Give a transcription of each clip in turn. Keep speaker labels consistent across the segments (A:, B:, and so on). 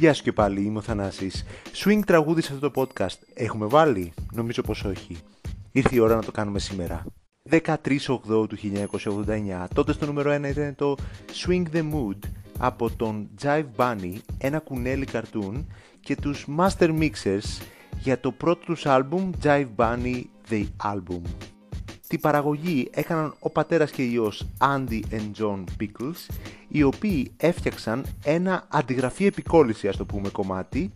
A: Γεια σου και πάλι, είμαι ο Θανάσης. Swing τραγούδι σε αυτό το podcast. Έχουμε βάλει; Νομίζω πως όχι. Ήρθε η ώρα να το κάνουμε σήμερα. 13 του 1989, τότε στο νούμερο 1 ήταν το Swing the Mood από τον Jive Bunny, ένα κουνέλι καρτούν και τους Master Mixers για το πρώτο τους άλμπουμ Jive Bunny The Album. Τη παραγωγή έκαναν ο πατέρας και γιος Andy and John Pickles, οι οποίοι έφτιαξαν ένα αντιγραφή επικόλυση, ας το πούμε, κομμάτι,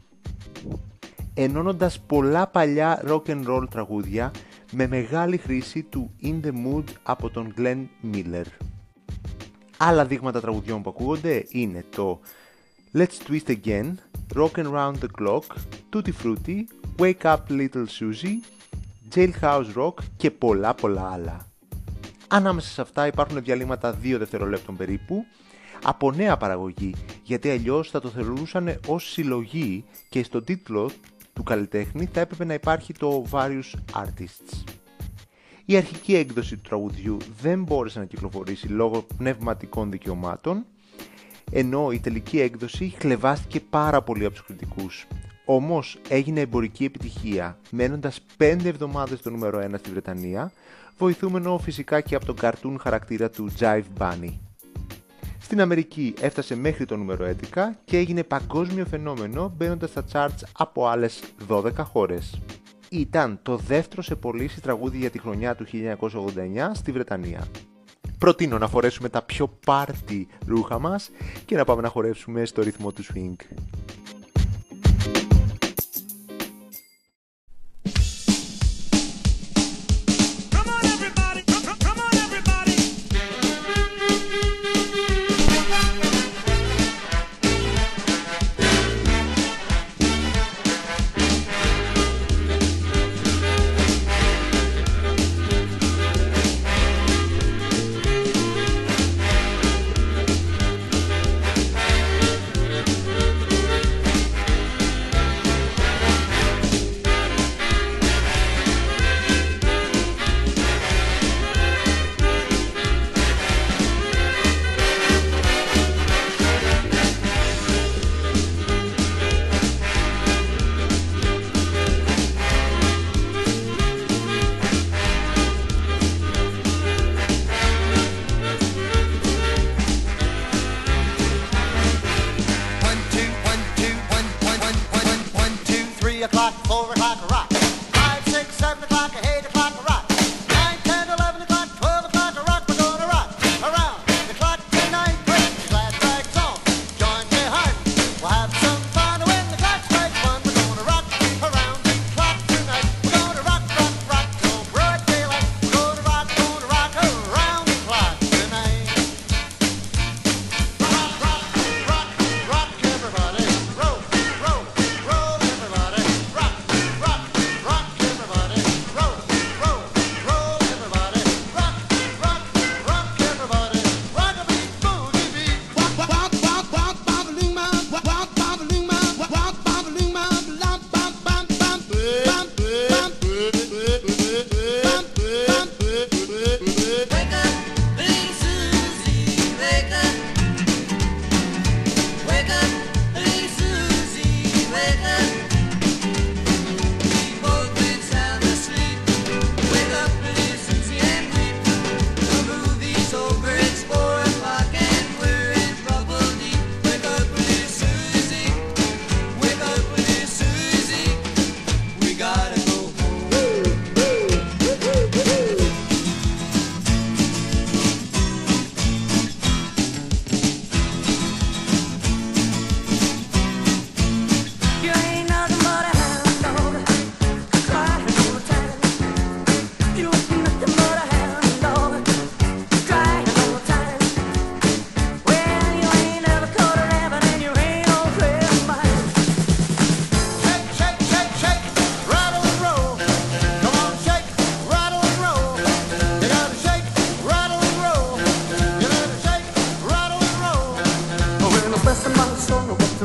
A: ενώνοντας πολλά παλιά rock and roll τραγούδια με μεγάλη χρήση του In The Mood από τον Glenn Miller. Άλλα δείγματα τραγουδιών που ακούγονται είναι το Let's Twist Again, Rock and Round the Clock, Tutti Frutti, Wake Up Little Susie, Jailhouse Rock και πολλά πολλά άλλα. Ανάμεσα σε αυτά υπάρχουν διαλύματα 2 δευτερολέπτων περίπου από νέα παραγωγή γιατί αλλιώς θα το θεωρούσαν ως συλλογή και στο τίτλο του καλλιτέχνη θα έπρεπε να υπάρχει το Various Artists. Η αρχική έκδοση του τραγουδιού δεν μπόρεσε να κυκλοφορήσει λόγω πνευματικών δικαιωμάτων ενώ η τελική έκδοση χλεβάστηκε πάρα πολύ από τους κριτικούς όμως έγινε εμπορική επιτυχία, μένοντας 5 εβδομάδες στο νούμερο 1 στη Βρετανία, βοηθούμενο φυσικά και από τον καρτούν χαρακτήρα του Jive Bunny. Στην Αμερική έφτασε μέχρι το νούμερο 11 και έγινε παγκόσμιο φαινόμενο μπαίνοντας στα charts από άλλες 12 χώρες. Ήταν το δεύτερο σε πωλήσει τραγούδι για τη χρονιά του 1989 στη Βρετανία. Προτείνω να φορέσουμε τα πιο πάρτι ρούχα μας και να πάμε να χορεύσουμε στο ρυθμό του swing.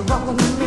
B: Wrong